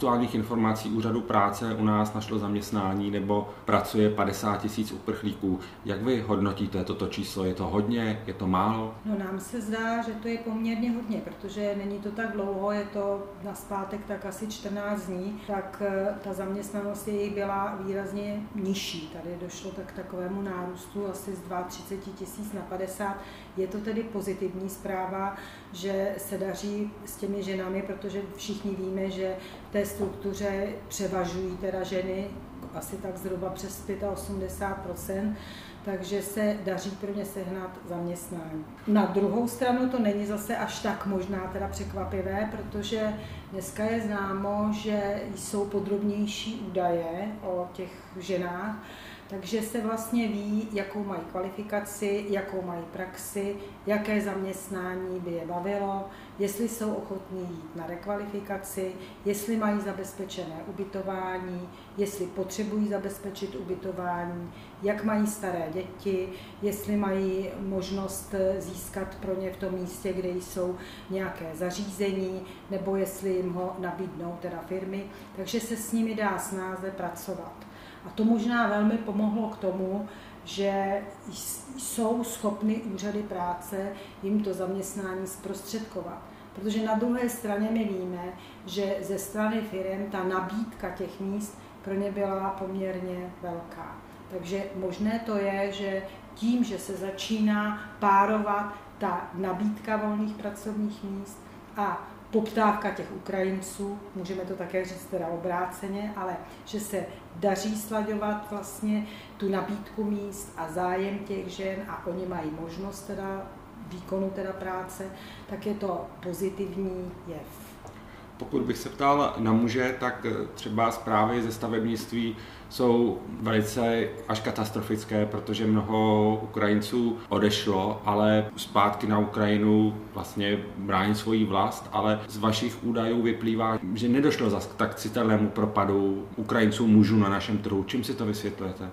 aktuálních informací úřadu práce u nás našlo zaměstnání nebo pracuje 50 tisíc uprchlíků. Jak vy hodnotíte toto číslo? Je to hodně? Je to málo? No nám se zdá, že to je poměrně hodně, protože není to tak dlouho, je to na zpátek tak asi 14 dní, tak eh, ta zaměstnanost jejich byla výrazně nižší. Tady došlo tak takovému nárůstu asi z 32 tisíc na 50. Je to tedy pozitivní zpráva, že se daří s těmi ženami, protože všichni víme, že v té struktuře převažují teda ženy asi tak zhruba přes 85% takže se daří pro ně sehnat zaměstnání. Na druhou stranu to není zase až tak možná teda překvapivé, protože dneska je známo, že jsou podrobnější údaje o těch ženách, takže se vlastně ví, jakou mají kvalifikaci, jakou mají praxi, jaké zaměstnání by je bavilo, jestli jsou ochotní jít na rekvalifikaci, jestli mají zabezpečené ubytování, jestli potřebují zabezpečit ubytování, jak mají staré děti, jestli mají možnost získat pro ně v tom místě, kde jsou nějaké zařízení, nebo jestli jim ho nabídnou teda firmy. Takže se s nimi dá snáze pracovat. A to možná velmi pomohlo k tomu, že jsou schopny úřady práce jim to zaměstnání zprostředkovat. Protože na druhé straně my víme, že ze strany firm ta nabídka těch míst pro ně byla poměrně velká. Takže možné to je, že tím, že se začíná párovat ta nabídka volných pracovních míst a poptávka těch Ukrajinců, můžeme to také říct teda obráceně, ale že se daří slaďovat vlastně tu nabídku míst a zájem těch žen a oni mají možnost teda výkonu teda práce, tak je to pozitivní jev. Pokud bych se ptal na muže, tak eh, třeba zprávy ze stavebnictví jsou velice až katastrofické, protože mnoho Ukrajinců odešlo, ale zpátky na Ukrajinu vlastně brání svoji vlast, ale z vašich údajů vyplývá, že nedošlo zase k tak citelnému propadu Ukrajinců mužů na našem trhu. Čím si to vysvětlujete?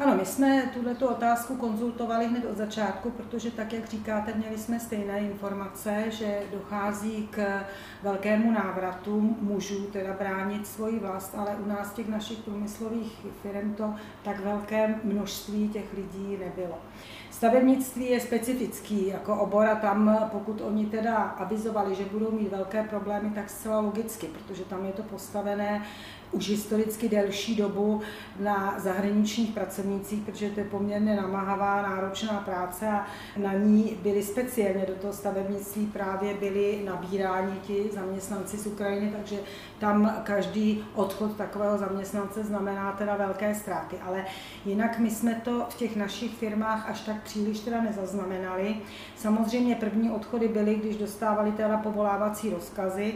Ano, my jsme tuto otázku konzultovali hned od začátku, protože tak, jak říkáte, měli jsme stejné informace, že dochází k velkému návratu mužů, teda bránit svoji vlast, ale u nás těch našich průmyslových firm to tak velké množství těch lidí nebylo. Stavebnictví je specifický jako obor a tam, pokud oni teda avizovali, že budou mít velké problémy, tak zcela logicky, protože tam je to postavené už historicky delší dobu na zahraničních pracovnících, protože to je poměrně namáhavá, náročná práce a na ní byli speciálně do toho stavebnictví právě byli nabíráni ti zaměstnanci z Ukrajiny, takže tam každý odchod takového zaměstnance znamená teda velké ztráty. Ale jinak my jsme to v těch našich firmách až tak příliš teda nezaznamenali. Samozřejmě první odchody byly, když dostávali teda povolávací rozkazy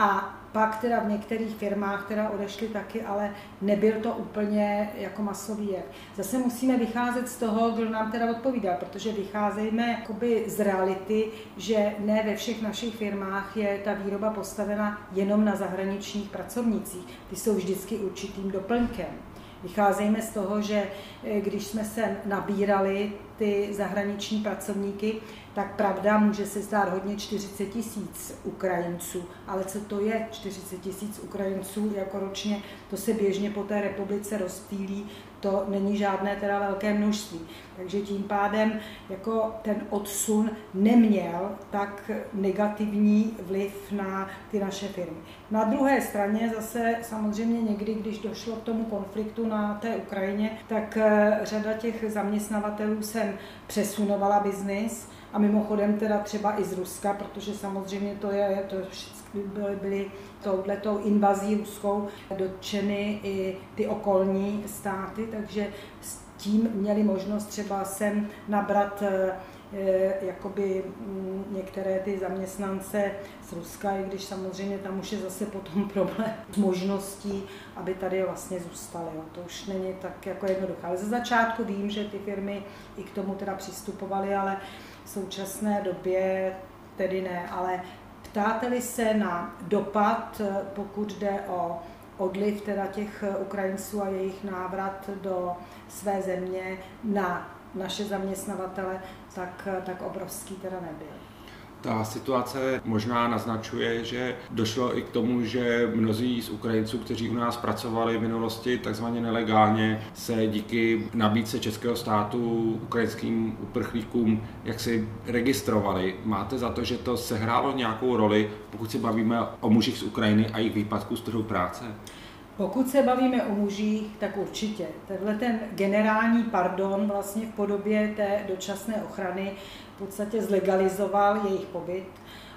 a pak teda v některých firmách teda odešly taky, ale nebyl to úplně jako masový jev. Zase musíme vycházet z toho, kdo nám teda odpovídá, protože vycházejme jakoby z reality, že ne ve všech našich firmách je ta výroba postavena jenom na zahraničních pracovnicích. Ty jsou vždycky určitým doplňkem. Vycházejme z toho, že eh, když jsme se nabírali ty zahraniční pracovníky, tak pravda může se zdát hodně 40 tisíc Ukrajinců, ale co to je 40 tisíc Ukrajinců jako ročně, to se běžně po té republice rozptýlí, to není žádné teda velké množství. Takže tím pádem jako ten odsun neměl tak negativní vliv na ty naše firmy. Na druhé straně zase samozřejmě někdy, když došlo k tomu konfliktu na té Ukrajině, tak eh, řada těch zaměstnavatelů sem přesunovala biznis, a mimochodem teda třeba i z Ruska, protože samozřejmě to je, to všechny byly, byly touhletou invazí ruskou dotčeny i ty okolní státy, takže s tím měli možnost třeba sem nabrat eh, jakoby mm, některé ty zaměstnance z Ruska, i když samozřejmě tam už je zase potom problém s možností, aby tady vlastně zůstaly. Jo. To už není tak jako jednoduché. Ale ze začátku vím, že ty firmy i k tomu teda přistupovaly, ale v současné době tedy ne, ale ptáte-li se na dopad, pokud jde o odliv teda těch Ukrajinců a jejich návrat do své země na naše zaměstnavatele, tak, tak obrovský teda nebyl. Ta situace možná naznačuje, že došlo i k tomu, že mnozí z Ukrajinců, kteří u nás pracovali v minulosti takzvaně nelegálně, se díky nabídce českého státu ukrajinským uprchlíkům jak si registrovali. Máte za to, že to sehrálo nějakou roli, pokud se bavíme o mužích z Ukrajiny a jejich výpadku z trhu práce? Pokud se bavíme o mužích, tak určitě. Tenhle ten generální pardon vlastně v podobě té dočasné ochrany v podstatě zlegalizoval jejich pobyt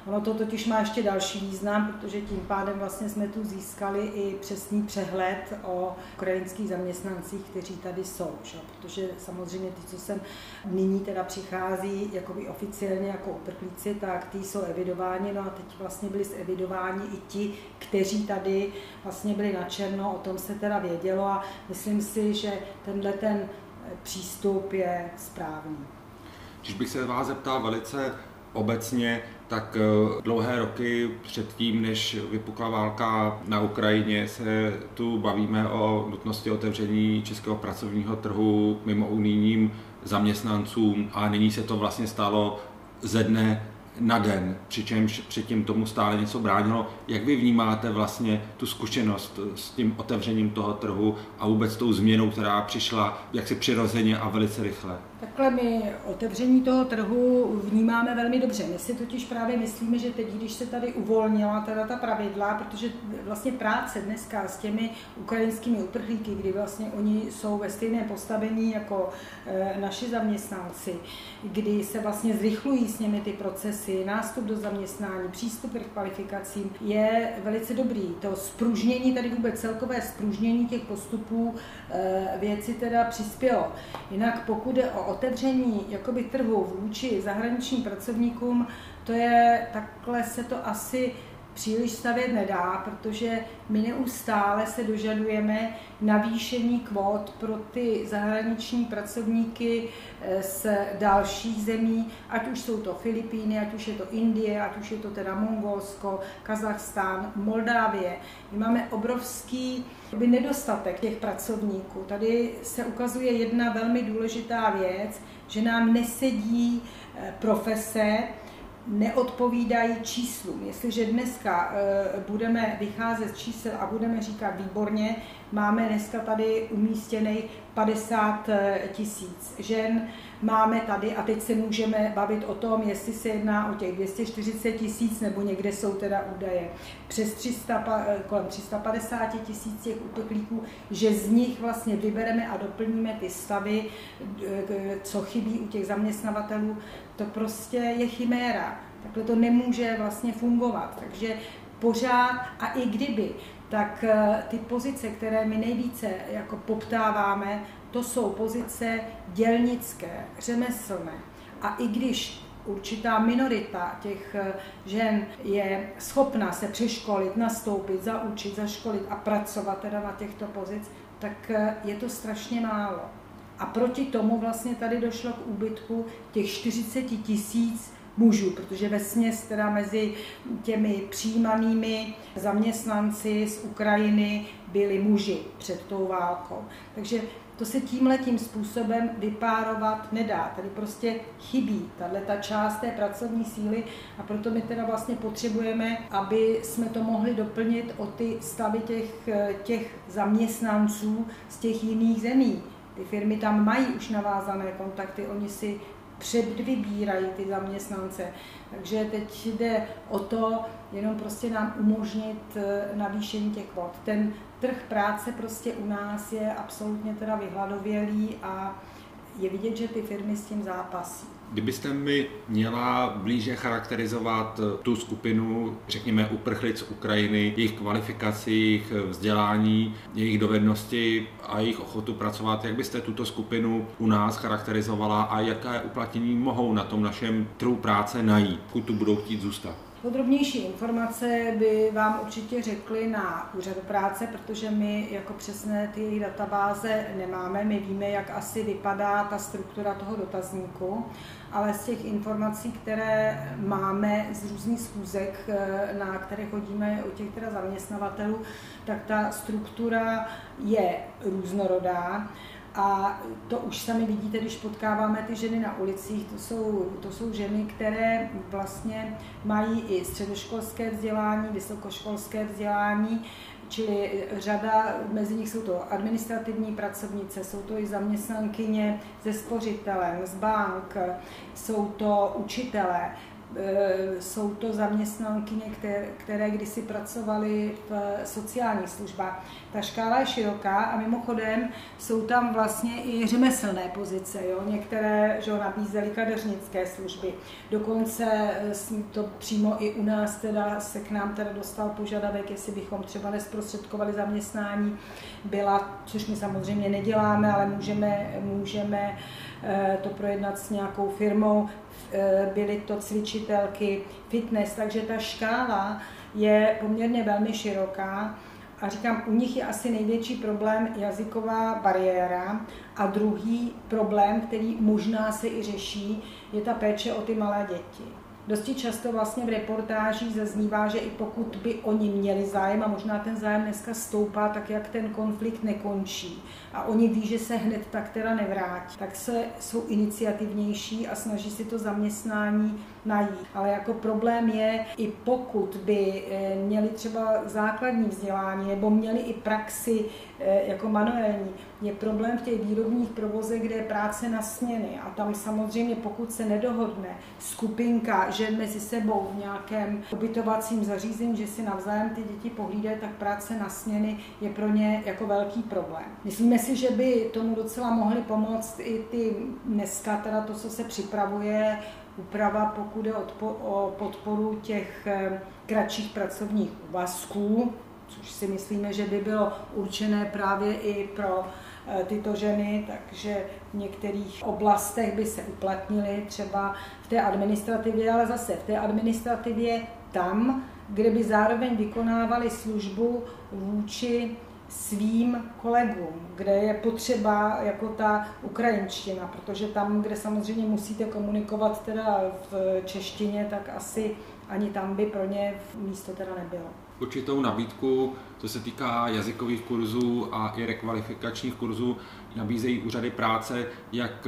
Ono to totiž má ještě další význam, protože tím pádem vlastně jsme tu získali i přesný přehled o ukrajinských zaměstnancích, kteří tady jsou. Že? Protože samozřejmě ty, co sem nyní teda přichází jakoby oficiálně jako uprchlíci, tak ty jsou evidováni, no a teď vlastně byli zevidováni i ti, kteří tady vlastně byli na černo, o tom se teda vědělo a myslím si, že tenhle ten přístup je správný. Když bych se vás zeptal velice obecně, tak eh, dlouhé roky předtím, než vypukla válka na Ukrajině, se tu bavíme o nutnosti otevření českého pracovního trhu mimo unijním zaměstnancům a nyní se to vlastně stalo ze dne na den, přičemž předtím tomu stále něco bránilo. Jak vy vnímáte vlastně tu zkušenost s tím otevřením toho trhu a vůbec tou změnou, která přišla jaksi přirozeně a velice rychle? Takhle my otevření toho trhu vnímáme velmi dobře. My si totiž právě myslíme, že teď, když se tady uvolnila teda ta pravidla, protože vlastně práce dneska s těmi ukrajinskými uprchlíky, kdy vlastně oni jsou ve stejné postavení jako e, naši zaměstnanci, kdy se vlastně zrychlují s nimi ty procesy, nástup do zaměstnání, přístup k kvalifikacím, je velice dobrý. To spružnění, tady vůbec celkové spružnění těch postupů e, věci teda přispělo. Jinak pokud je o otevření jakoby trhu vůči zahraničním pracovníkům, to je, takhle se to asi příliš stavět nedá, protože my neustále se dožadujeme navýšení kvót pro ty zahraniční pracovníky eh, z dalších zemí, ať už jsou to Filipíny, ať už je to Indie, ať už je to teda Mongolsko, Kazachstán, Moldávie. My máme obrovský nedostatek těch pracovníků. Tady se ukazuje jedna velmi důležitá věc, že nám nesedí eh, profese, neodpovídají číslům. Jestliže dneska eh, budeme vycházet z čísel a budeme říkat výborně, máme dneska tady umístěný 50 eh, tisíc žen, máme tady, a teď se můžeme bavit o tom, jestli se jedná o těch 240 tisíc, nebo někde jsou teda údaje přes 300, eh, kolem 350 tisíc těch uprchlíků, že z nich vlastně vybereme a doplníme ty stavy, co chybí u těch zaměstnavatelů, to prostě je chiméra. Takhle to nemůže vlastně fungovat. Takže pořád, a i kdyby, tak eh, ty pozice, které my nejvíce jako poptáváme, to jsou pozice dělnické, řemeslné. A i když určitá minorita těch eh, žen je schopná se přeškolit, nastoupit, zaučit, zaškolit a pracovat teda na těchto pozic, tak eh, je to strašně málo. A proti tomu vlastně tady došlo k úbytku těch 40 tisíc mužů, protože ve směs teda mezi těmi přijímanými zaměstnanci z Ukrajiny byli muži před tou válkou. Takže to se tímhletím způsobem vypárovat nedá. Tady prostě chybí tahle ta část té pracovní síly a proto my teda vlastně potřebujeme, aby jsme to mohli doplnit o ty stavy těch, těch zaměstnanců z těch jiných zemí. Ty firmy tam mají už navázané kontakty, oni si předvybírají ty zaměstnance. Takže teď jde o to, jenom prostě nám umožnit eh, navýšení těch kvot. Ten trh práce prostě u nás je absolutně teda vyhladovělý a je vidět, že ty firmy s tím zápasí. Kdybyste mi měla blíže charakterizovat eh, tu skupinu, řekněme, uprchlic Ukrajiny, jejich kvalifikaci, jejich eh, vzdělání, jejich dovednosti a jejich ochotu pracovat, jak byste tuto skupinu u nás charakterizovala a jaké uplatnění mohou na tom našem trhu práce najít, pokud tu budou chtít zůstat? Podrobnější informace by vám určitě řekli na úřadu práce, protože my jako přesné ty databáze nemáme. My víme, jak asi vypadá ta struktura toho dotazníku, ale z těch informací, které máme z různých schůzek, eh, na které chodíme u těch teda zaměstnavatelů, tak ta struktura je různorodá. A to už sami vidíte, když potkáváme ty ženy na ulicích, to jsou, to jsou ženy, které vlastně mají i středoškolské vzdělání, vysokoškolské vzdělání, čili řada, mezi nich jsou to administrativní pracovnice, jsou to i zaměstnankyně ze spořitelem, z bank, jsou to učitelé, jsou to zaměstnankyně, které, které kdysi pracovaly v sociálních službách. Ta škála je široká a mimochodem jsou tam vlastně i řemeslné pozice. Jo? Některé že nabízely kadeřnické služby. Dokonce eh, to přímo i u nás teda se k nám teda dostal požadavek, jestli bychom třeba nesprostředkovali zaměstnání. Byla, což my samozřejmě neděláme, ale můžeme, můžeme eh, to projednat s nějakou firmou, Eh, byly to cvičitelky, fitness, takže ta škála je poměrně velmi široká. A říkám, u nich je asi největší problém jazyková bariéra a druhý problém, který možná se i řeší, je ta péče o ty malé děti. Dosti často vlastně v reportážích zaznívá, že i pokud by oni měli zájem, a možná ten zájem dneska stoupá, tak jak ten konflikt nekončí, a oni ví, že se hned tak teda nevrátí, tak se jsou iniciativnější a snaží si to zaměstnání najít. Ale jako problém je, i pokud by eh, měli třeba základní vzdělání nebo měli i praxi eh, jako manuální, je problém v těch výrobních provozech, kde je práce na směny a tam samozřejmě pokud se nedohodne skupinka žen mezi sebou v nějakém ubytovacím zařízení, že si navzájem ty děti pohlídají, tak práce na směny je pro ně jako velký problém. Myslíme si, že by tomu docela mohly pomoct i ty dneska, teda to, co se připravuje, úprava, pokud je o podporu těch eh, kratších pracovních úvazků, což si myslíme, že by bylo určené právě i pro eh, tyto ženy, takže v některých oblastech by se uplatnily třeba v té administrativě, ale zase v té administrativě tam, kde by zároveň vykonávali službu vůči svým kolegům, kde je potřeba jako ta ukrajinština, protože tam, kde samozřejmě musíte komunikovat teda v češtině, tak asi ani tam by pro ně místo teda nebylo. Určitou nabídku, co se týká jazykových kurzů a i rekvalifikačních kurzů, nabízejí úřady práce, jak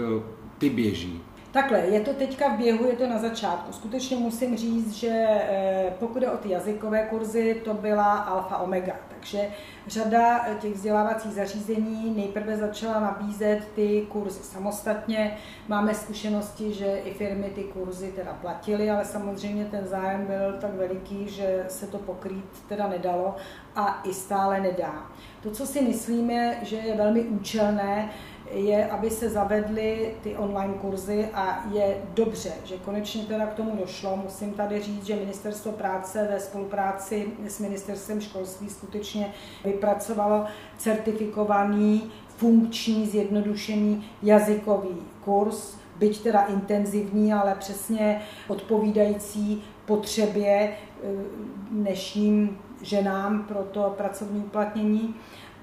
ty běží. Takhle, je to teďka v běhu, je to na začátku. Skutečně musím říct, že eh, pokud je o ty jazykové kurzy, to byla alfa omega. Takže řada těch vzdělávacích zařízení nejprve začala nabízet ty kurzy samostatně. Máme zkušenosti, že i firmy ty kurzy teda platily, ale samozřejmě ten zájem byl tak veliký, že se to pokrýt teda nedalo a i stále nedá. To, co si myslíme, že je velmi účelné, je, aby se zavedly ty online kurzy a je dobře, že konečně teda k tomu došlo. Musím tady říct, že Ministerstvo práce ve spolupráci s Ministerstvem školství skutečně vypracovalo certifikovaný funkční zjednodušený jazykový kurz, byť teda intenzivní, ale přesně odpovídající potřebě eh, dnešním ženám pro to pracovní uplatnění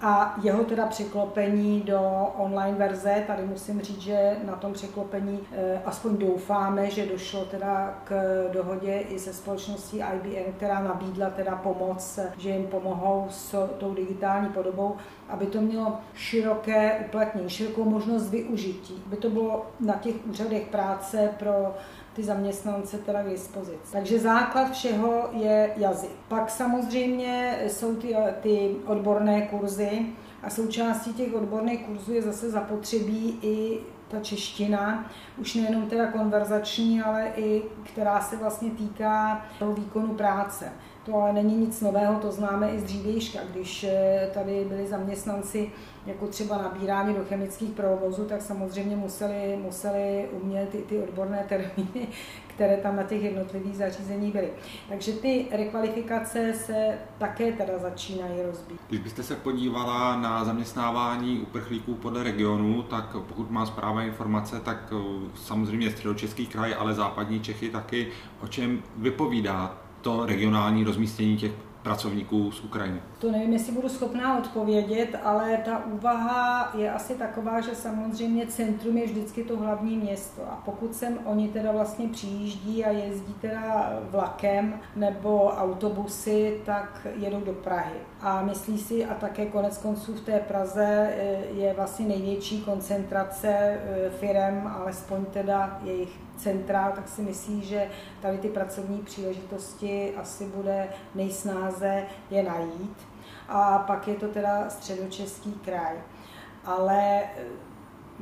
a jeho teda překlopení do online verze, tady musím říct, že na tom překlopení eh, aspoň doufáme, že došlo teda k dohodě i se společností IBM, která nabídla teda pomoc, že jim pomohou s tou digitální podobou, aby to mělo široké uplatnění, širokou možnost využití, aby to bylo na těch úřadech práce pro ty zaměstnance teda k dispozici. Takže základ všeho je jazyk. Pak samozřejmě jsou ty, ty odborné kurzy a součástí těch odborných kurzů je zase zapotřebí i ta čeština, už nejenom teda konverzační, ale i která se vlastně týká toho výkonu práce. To ale není nic nového, to známe i z dřívějška, když eh, tady byli zaměstnanci jako třeba nabírání do chemických provozů, tak samozřejmě museli, museli umět i ty odborné termíny, které tam na těch jednotlivých zařízení byly. Takže ty rekvalifikace se také teda začínají rozbít. Když byste se podívala na zaměstnávání uprchlíků podle regionu, tak pokud má zpráva informace, tak eh, samozřejmě středočeský kraj, ale západní Čechy taky, o čem vypovídá to regionální rozmístění těch pracovníků z Ukrajiny? To nevím, jestli budu schopná odpovědět, ale ta úvaha je asi taková, že samozřejmě centrum je vždycky to hlavní město. A pokud sem oni teda vlastně přijíždí a jezdí teda vlakem nebo autobusy, tak jedou do Prahy. A myslí si, a také konec konců v té Praze eh, je vlastně největší koncentrace eh, firem, alespoň teda jejich centra, tak si myslí, že tady ty pracovní příležitosti asi bude nejsnáze je najít. A pak je to teda středočeský kraj. Ale eh,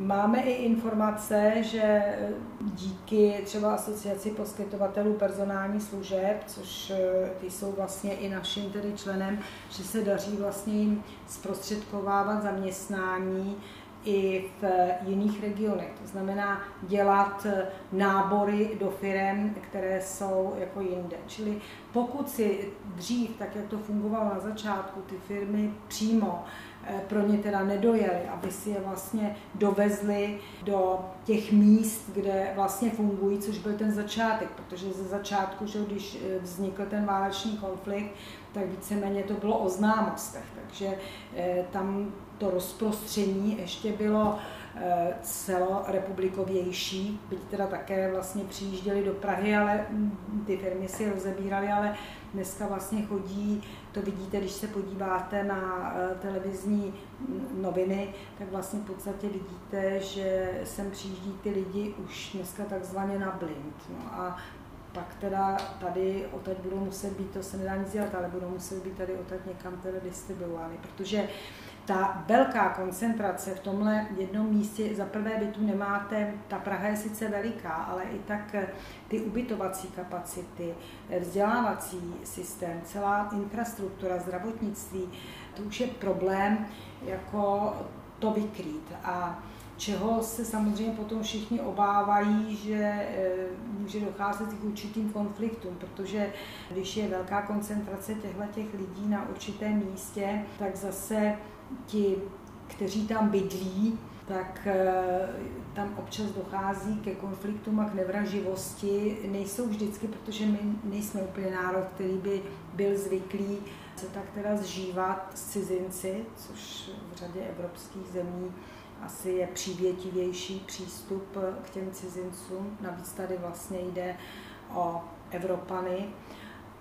Máme i informace, že eh, díky třeba asociaci poskytovatelů personální služeb, což eh, ty jsou vlastně i naším tedy členem, že se daří vlastně jim zprostředkovávat zaměstnání i v jiných regionech. To znamená dělat nábory do firm, které jsou jako jinde. Čili pokud si dřív, tak jak to fungovalo na začátku, ty firmy přímo eh, pro ně teda nedojeli, aby si je vlastně dovezli do těch míst, kde vlastně fungují, což byl ten začátek, protože ze začátku, že když eh, vznikl ten válečný konflikt, tak víceméně to bylo o známostech, takže eh, tam to rozprostření ještě bylo eh, celorepublikovější, byť teda také vlastně přijížděli do Prahy, ale mm, ty firmy si rozebíraly, ale dneska vlastně chodí, to vidíte, když se podíváte na eh, televizní mm, noviny, tak vlastně v podstatě vidíte, že sem přijíždí ty lidi už dneska takzvaně na blind. No a pak teda tady odtaď budou muset být, to se nedá nic dělat, ale budou muset být tady odtaď někam teda distribuovány, protože ta velká koncentrace v tomhle jednom místě, za prvé vy tu nemáte, ta Praha je sice veliká, ale i tak ty ubytovací kapacity, vzdělávací systém, celá infrastruktura, zdravotnictví, to už je problém jako to vykrýt. A čeho se samozřejmě potom všichni obávají, že eh, může docházet k určitým konfliktům, protože když je velká koncentrace těchto lidí na určitém místě, tak zase ti, kteří tam bydlí, tak eh, tam občas dochází ke konfliktům a k nevraživosti. Nejsou vždycky, protože my nejsme úplně národ, který by byl zvyklý se tak teda zžívat s cizinci, což v řadě evropských zemí asi je přívětivější přístup k těm cizincům. Navíc tady vlastně jde o Evropany.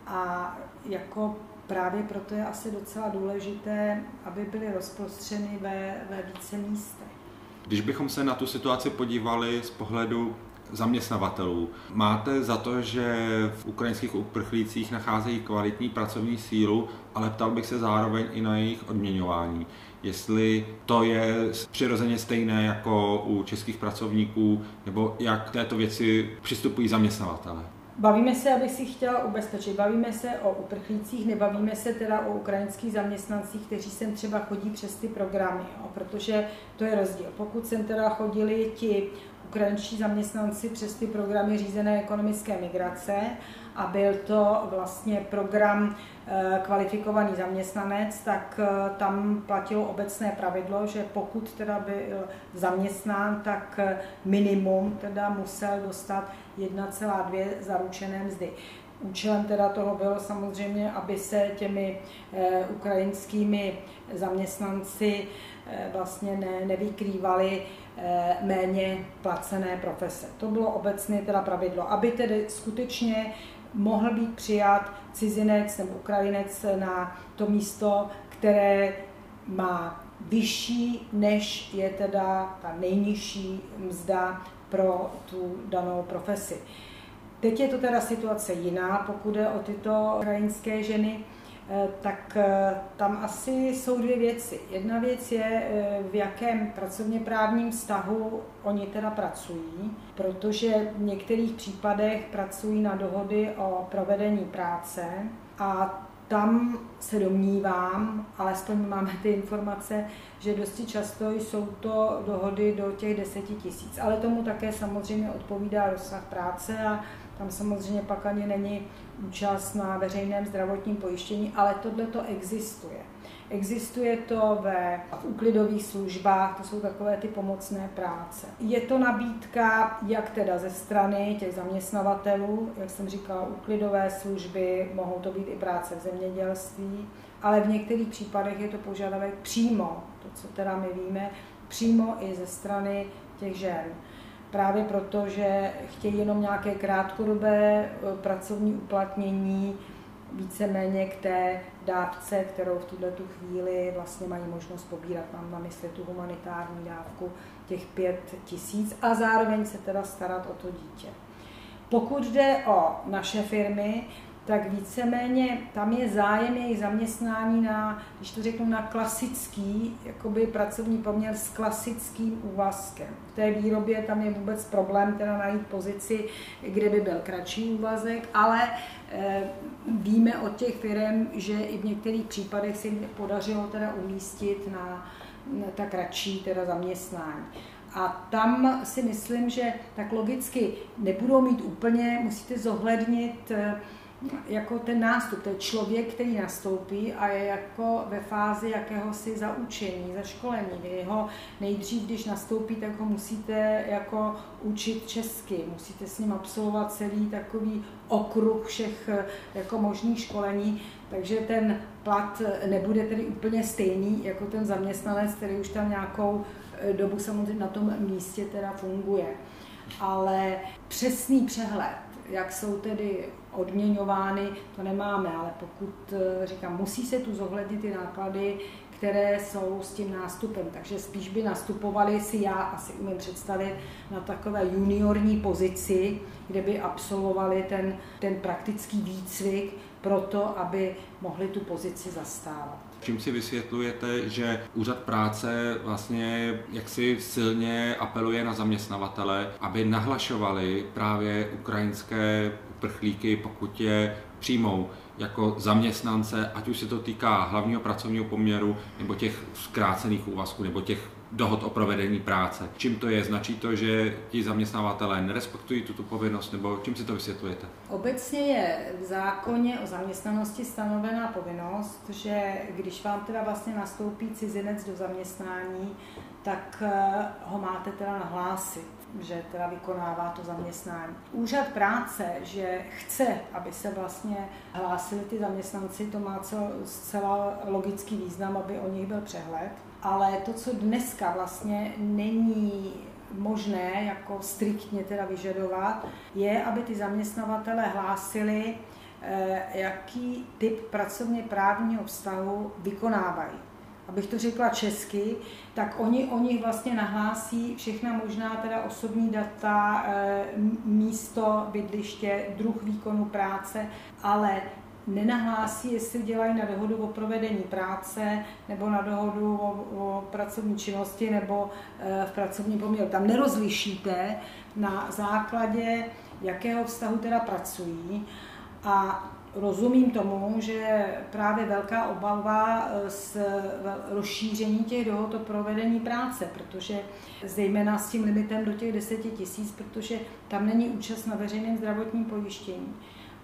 A jako právě proto je asi docela důležité, aby byly rozprostřeny ve, ve více místech. Když bychom se na tu situaci podívali z pohledu zaměstnavatelů. Máte za to, že v ukrajinských uprchlících nacházejí kvalitní pracovní sílu, ale ptal bych se zároveň i na jejich odměňování. Jestli to je přirozeně stejné jako u českých pracovníků, nebo jak této věci přistupují zaměstnavatele. Bavíme se, abych si chtěla ubezpečit, bavíme se o uprchlících, nebavíme se teda o ukrajinských zaměstnancích, kteří sem třeba chodí přes ty programy, jo, protože to je rozdíl. Pokud sem teda chodili ti ukrajinští zaměstnanci přes ty programy řízené ekonomické migrace a byl to vlastně program eh, kvalifikovaný zaměstnanec, tak eh, tam platilo obecné pravidlo, že pokud teda byl zaměstnán, tak eh, minimum teda musel dostat 1,2 zaručené mzdy. Účelem teda toho bylo samozřejmě, aby se těmi ukrajinskými zaměstnanci vlastně ne, nevykrývali méně placené profese. To bylo obecně teda pravidlo, aby tedy skutečně mohl být přijat cizinec nebo Ukrajinec na to místo, které má vyšší, než je teda ta nejnižší mzda pro tu danou profesi. Teď je to teda situace jiná, pokud je o tyto ukrajinské ženy. Eh, tak eh, tam asi jsou dvě věci. Jedna věc je, eh, v jakém pracovně právním vztahu oni teda pracují, protože v některých případech pracují na dohody o provedení práce a tam se domnívám, alespoň máme ty informace, že dosti často jsou to dohody do těch deseti tisíc. Ale tomu také samozřejmě odpovídá rozsah práce a tam samozřejmě pak ani není účast na veřejném zdravotním pojištění, ale tohle to existuje. Existuje to ve, v úklidových službách, to jsou takové ty pomocné práce. Je to nabídka jak teda ze strany těch zaměstnavatelů, jak jsem říkala, úklidové služby, mohou to být i práce v zemědělství, ale v některých případech je to požadavek přímo, to, co teda my víme, přímo i ze strany těch žen. Právě proto, že chtějí jenom nějaké krátkodobé eh, pracovní uplatnění, víceméně k té dávce, kterou v tuto tu chvíli vlastně mají možnost pobírat. Mám na mysli tu humanitární dávku těch pět tisíc a zároveň se teda starat o to dítě. Pokud jde o naše firmy, tak víceméně tam je zájem jejich zaměstnání na, když to řeknu, na klasický jakoby pracovní poměr s klasickým úvazkem. V té výrobě tam je vůbec problém teda najít pozici, kde by byl kratší úvazek, ale e, víme od těch firm, že i v některých případech se jim podařilo teda umístit na, na ta kratší teda zaměstnání. A tam si myslím, že tak logicky nebudou mít úplně, musíte zohlednit eh, jako ten nástup, to je člověk, který nastoupí a je jako ve fázi jakéhosi zaučení, zaškolení. Vy ho nejdřív, když nastoupí, tak ho musíte jako učit česky, musíte s ním absolvovat celý takový okruh všech jako možných školení, takže ten plat nebude tedy úplně stejný jako ten zaměstnanec, který už tam nějakou eh, dobu samozřejmě na tom místě teda funguje. Ale přesný přehled, jak jsou tedy odměňovány, to nemáme, ale pokud, eh, říkám, musí se tu zohlednit ty náklady, které jsou s tím nástupem. Takže spíš by nastupovali si já asi umím představit na takové juniorní pozici, kde by absolvovali ten, ten praktický výcvik pro to, aby mohli tu pozici zastávat. Čím si vysvětlujete, že úřad práce vlastně jaksi silně apeluje na zaměstnavatele, aby nahlašovali právě ukrajinské uprchlíky, pokud je přijmou jako zaměstnance, ať už se to týká hlavního pracovního poměru, nebo těch zkrácených úvazků, nebo těch dohod o provedení práce. Čím to je? Značí to, že ti zaměstnavatelé nerespektují tuto povinnost, nebo čím si to vysvětlujete? Obecně je v zákoně o zaměstnanosti stanovená povinnost, že když vám teda vlastně nastoupí cizinec do zaměstnání, tak eh, ho máte teda nahlásit že teda vykonává to zaměstnání. Úřad práce, že chce, aby se vlastně hlásili ty zaměstnanci, to má zcela logický význam, aby o nich byl přehled. Ale to, co dneska vlastně není možné jako striktně teda vyžadovat, je, aby ty zaměstnavatele hlásili, eh, jaký typ pracovně právního vztahu vykonávají. Abych to řekla česky, tak oni o nich vlastně nahlásí všechna možná teda osobní data, eh, místo, bydliště, druh výkonu práce, ale nenahlásí, jestli dělají na dohodu o provedení práce nebo na dohodu o, o pracovní činnosti nebo eh, v pracovním poměru. Tam nerozlišíte na základě, jakého vztahu teda pracují. A rozumím tomu, že právě velká obava s rozšíření těch dohod o provedení práce, protože zejména s tím limitem do těch 10 tisíc, protože tam není účast na veřejném zdravotním pojištění.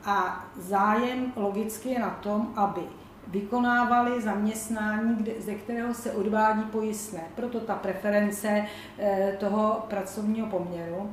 A zájem logicky je na tom, aby vykonávali zaměstnání, kde, ze kterého se odvádí pojistné. Proto ta preference eh, toho pracovního poměru,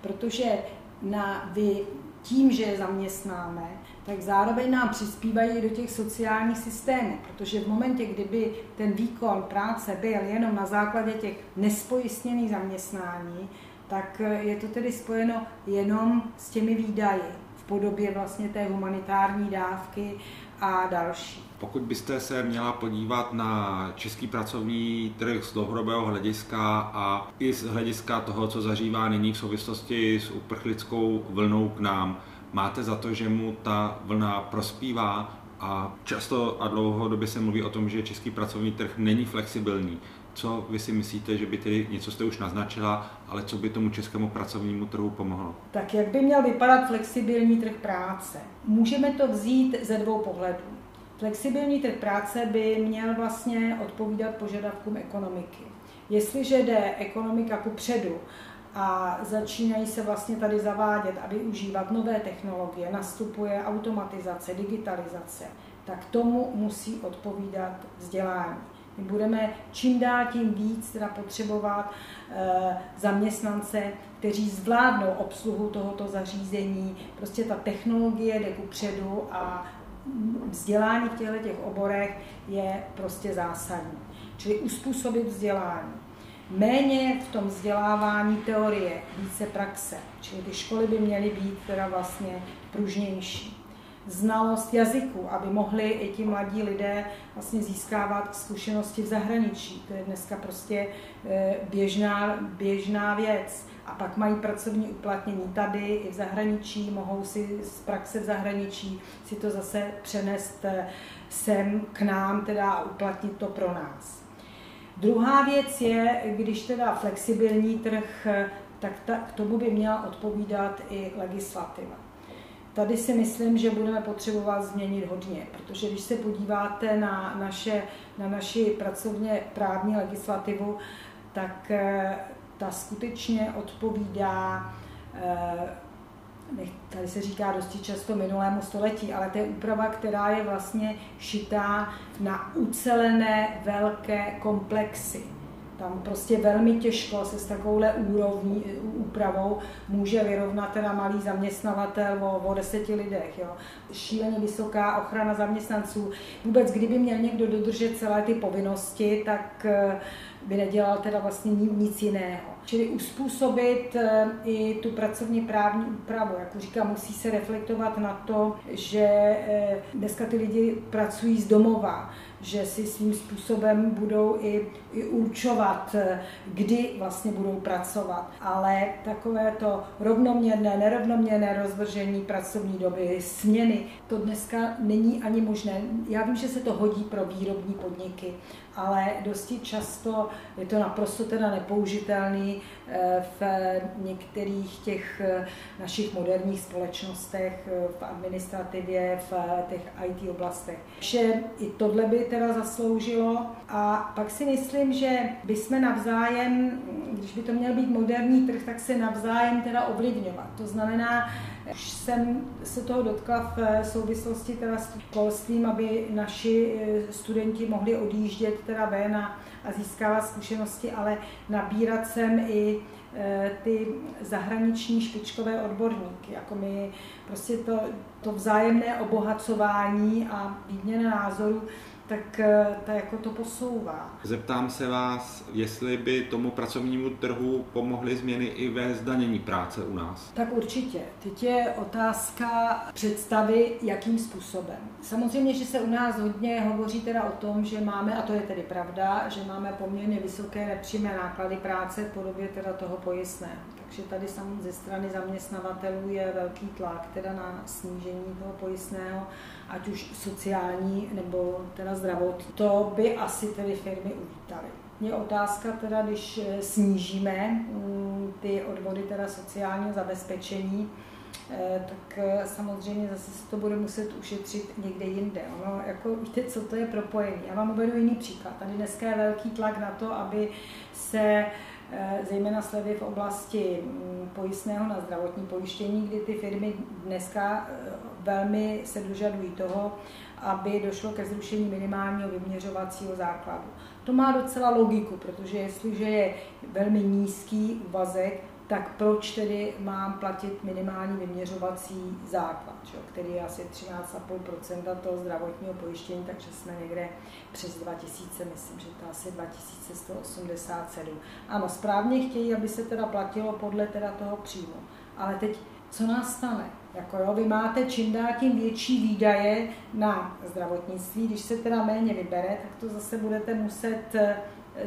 protože na vy tím, že je zaměstnáme, tak zároveň nám přispívají do těch sociálních systémů, protože v momentě, kdyby ten výkon práce byl jenom na základě těch nespojistněných zaměstnání, tak je to tedy spojeno jenom s těmi výdaji podobě vlastně té humanitární dávky a další. Pokud byste se měla podívat na český pracovní trh z dlouhodobého hlediska a i z hlediska toho, co zažívá nyní v souvislosti s uprchlickou vlnou k nám, máte za to, že mu ta vlna prospívá a často a dlouhodobě se mluví o tom, že český pracovní trh není flexibilní. Co vy si myslíte, že by tedy, něco jste už naznačila, ale co by tomu českému pracovnímu trhu pomohlo? Tak jak by měl vypadat flexibilní trh práce? Můžeme to vzít ze dvou pohledů. Flexibilní trh práce by měl vlastně odpovídat požadavkům ekonomiky. Jestliže jde ekonomika ku předu a začínají se vlastně tady zavádět a využívat nové technologie, nastupuje automatizace, digitalizace, tak tomu musí odpovídat vzdělání. My budeme čím dál tím víc teda potřebovat e, zaměstnance, kteří zvládnou obsluhu tohoto zařízení. Prostě ta technologie jde ku předu a vzdělání v těchto těch oborech je prostě zásadní. Čili uspůsobit vzdělání. Méně v tom vzdělávání teorie, více praxe. Čili ty školy by měly být teda vlastně pružnější znalost jazyku, aby mohli i ti mladí lidé vlastně získávat zkušenosti v zahraničí. To je dneska prostě eh, běžná, běžná věc. A pak mají pracovní uplatnění tady i v zahraničí, mohou si z praxe v zahraničí si to zase přenést eh, sem k nám teda a uplatnit to pro nás. Druhá věc je, když teda flexibilní trh, eh, tak ta, k tomu by měla odpovídat i legislativa. Tady si myslím, že budeme potřebovat změnit hodně, protože když se podíváte na, naše, na naši pracovně právní legislativu, tak eh, ta skutečně odpovídá, eh, tady se říká dosti často minulému století, ale to je úprava, která je vlastně šitá na ucelené velké komplexy tam prostě velmi těžko se s takovouhle úrovní, úpravou může vyrovnat teda malý zaměstnavatel o, o deseti lidech. Jo. Šíleně vysoká ochrana zaměstnanců. Vůbec, kdyby měl někdo dodržet celé ty povinnosti, tak eh, by nedělal teda vlastně nic jiného. Čili uspůsobit eh, i tu pracovně právní úpravu. Jak říkám, musí se reflektovat na to, že eh, dneska ty lidi pracují z domova, že si svým způsobem budou i, i určovat, eh, kdy vlastně budou pracovat. Ale takové to rovnoměrné, nerovnoměrné rozvržení pracovní doby, směny, to dneska není ani možné. Já vím, že se to hodí pro výrobní podniky, ale dosti často je to naprosto teda nepoužitelný eh, v některých těch eh, našich moderních společnostech, eh, v administrativě, v těch IT oblastech. Že i tohle by teda zasloužilo a pak si myslím, že bychom navzájem, když by to měl být moderní trh, tak se navzájem teda ovlivňovat. To znamená, už jsem se toho dotkla v souvislosti teda s školstvím, aby naši eh, studenti mohli odjíždět teda ven a, a získávat zkušenosti, ale nabírat sem i eh, ty zahraniční špičkové odborníky. Jako my prostě to, to vzájemné obohacování a výměna názorů tak eh, ta jako to posouvá. Zeptám se vás, jestli by tomu pracovnímu trhu pomohly změny i ve zdanění práce u nás. Tak určitě. Teď je otázka představy, jakým způsobem. Samozřejmě, že se u nás hodně hovoří teda o tom, že máme, a to je tedy pravda, že máme poměrně vysoké nepřímé náklady práce v podobě teda toho pojistného. Takže tady samozřejmě ze strany zaměstnavatelů je velký tlak teda na snížení toho pojistného ať už sociální nebo teda zdravotní. To by asi tedy firmy uvítaly. Je otázka teda, když eh, snížíme mm, ty odvody teda sociálního zabezpečení, eh, tak eh, samozřejmě zase se to bude muset ušetřit někde jinde. Ono, jako, víte, co to je propojení? Já vám uvedu jiný příklad. Tady dneska je velký tlak na to, aby se zejména slevy v oblasti mm, pojistného na zdravotní pojištění, kdy ty firmy dneska velmi se dožadují toho, aby došlo ke zrušení minimálního vyměřovacího základu. To má docela logiku, protože jestliže je velmi nízký úvazek, tak proč tedy mám platit minimální vyměřovací základ, čo, který je asi 13,5% toho zdravotního pojištění, takže jsme někde přes 2000, myslím, že to asi 2187. Ano, správně chtějí, aby se teda platilo podle teda toho příjmu. Ale teď, co nás stane? Jako jo, vy máte čím dál tím větší výdaje na zdravotnictví, když se teda méně vybere, tak to zase budete muset eh,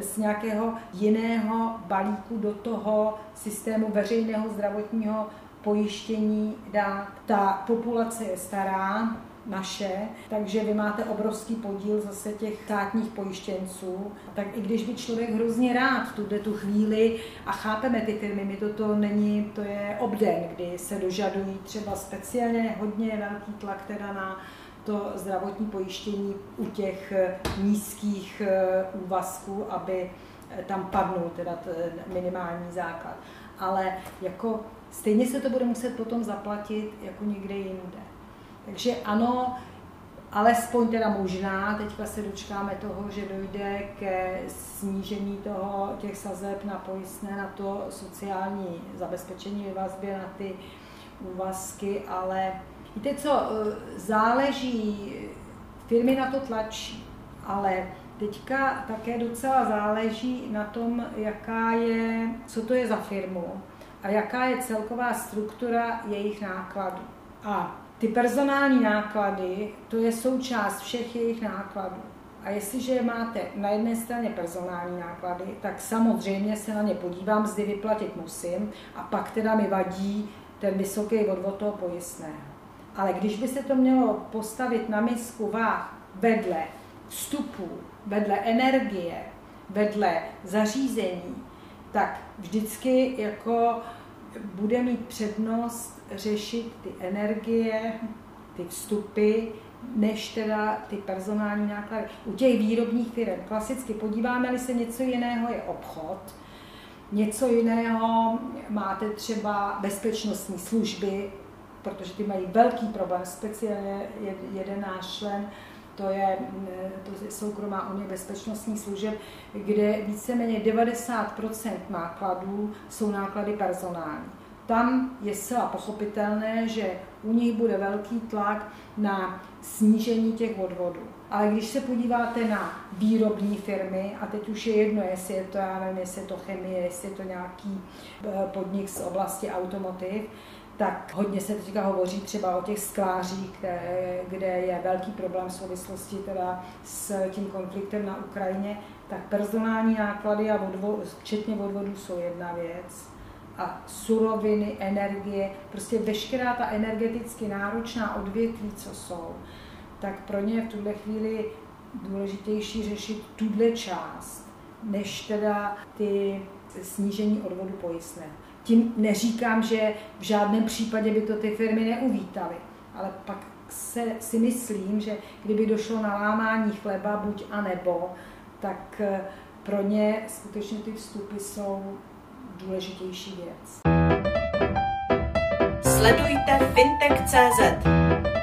z nějakého jiného balíku do toho systému veřejného zdravotního pojištění dát. Ta populace je stará, naše, takže vy máte obrovský podíl zase těch státních pojištěnců. Tak i když by člověk hrozně rád tuhle tu chvíli, a chápeme ty firmy, my toto není, to je obden, kdy se dožadují třeba speciálně hodně velký tlak teda na to zdravotní pojištění u těch eh, nízkých eh, úvazků, aby eh, tam padnul teda minimální základ. ale jako stejně se to bude muset potom zaplatit jako někde jinde. Takže ano, alespoň teda možná, teďka se dočkáme toho, že dojde ke snížení toho, těch sazeb na pojistné, na to sociální zabezpečení ve vazbě na ty úvazky, ale víte co, eh, záleží, firmy na to tlačí, ale teďka také docela záleží na tom, jaká je, co to je za firmu a jaká je celková struktura jejich nákladů. A ty personální náklady, to je součást všech jejich nákladů. A jestliže máte na jedné straně personální náklady, tak samozřejmě se na ně podívám, zdy vyplatit musím a pak teda mi vadí ten vysoký odvod toho pojistného. Ale když by se to mělo postavit na misku váh vedle vstupů, vedle energie, vedle zařízení, tak vždycky jako bude mít přednost řešit ty energie, ty vstupy, než teda ty personální náklady. U těch výrobních firm klasicky podíváme-li se něco jiného je obchod, něco jiného máte třeba bezpečnostní služby, protože ty mají velký problém, speciálně jeden náš člen, to je, to je soukromá unie bezpečnostních služeb, kde víceméně 90% nákladů jsou náklady personální. Tam je zcela pochopitelné, že u nich bude velký tlak na snížení těch odvodů. Ale když se podíváte na výrobní firmy, a teď už je jedno, jestli je to, já nevím, jestli je to chemie, jestli je to nějaký eh, podnik z oblasti automotiv, tak hodně se teďka hovoří třeba o těch sklářích, kde, kde je velký problém v souvislosti teda s tím konfliktem na Ukrajině, tak personální náklady a odvod, včetně odvodů jsou jedna věc a suroviny, energie, prostě veškerá ta energeticky náročná odvětví, co jsou, tak pro ně je v tuhle chvíli důležitější řešit tuhle část, než teda ty snížení odvodu pojistného. Tím neříkám, že v žádném případě by to ty firmy neuvítaly, ale pak se, si myslím, že kdyby došlo na lámání chleba, buď a nebo, tak eh, pro ně skutečně ty vstupy jsou důležitější věc. Sledujte fintech.cz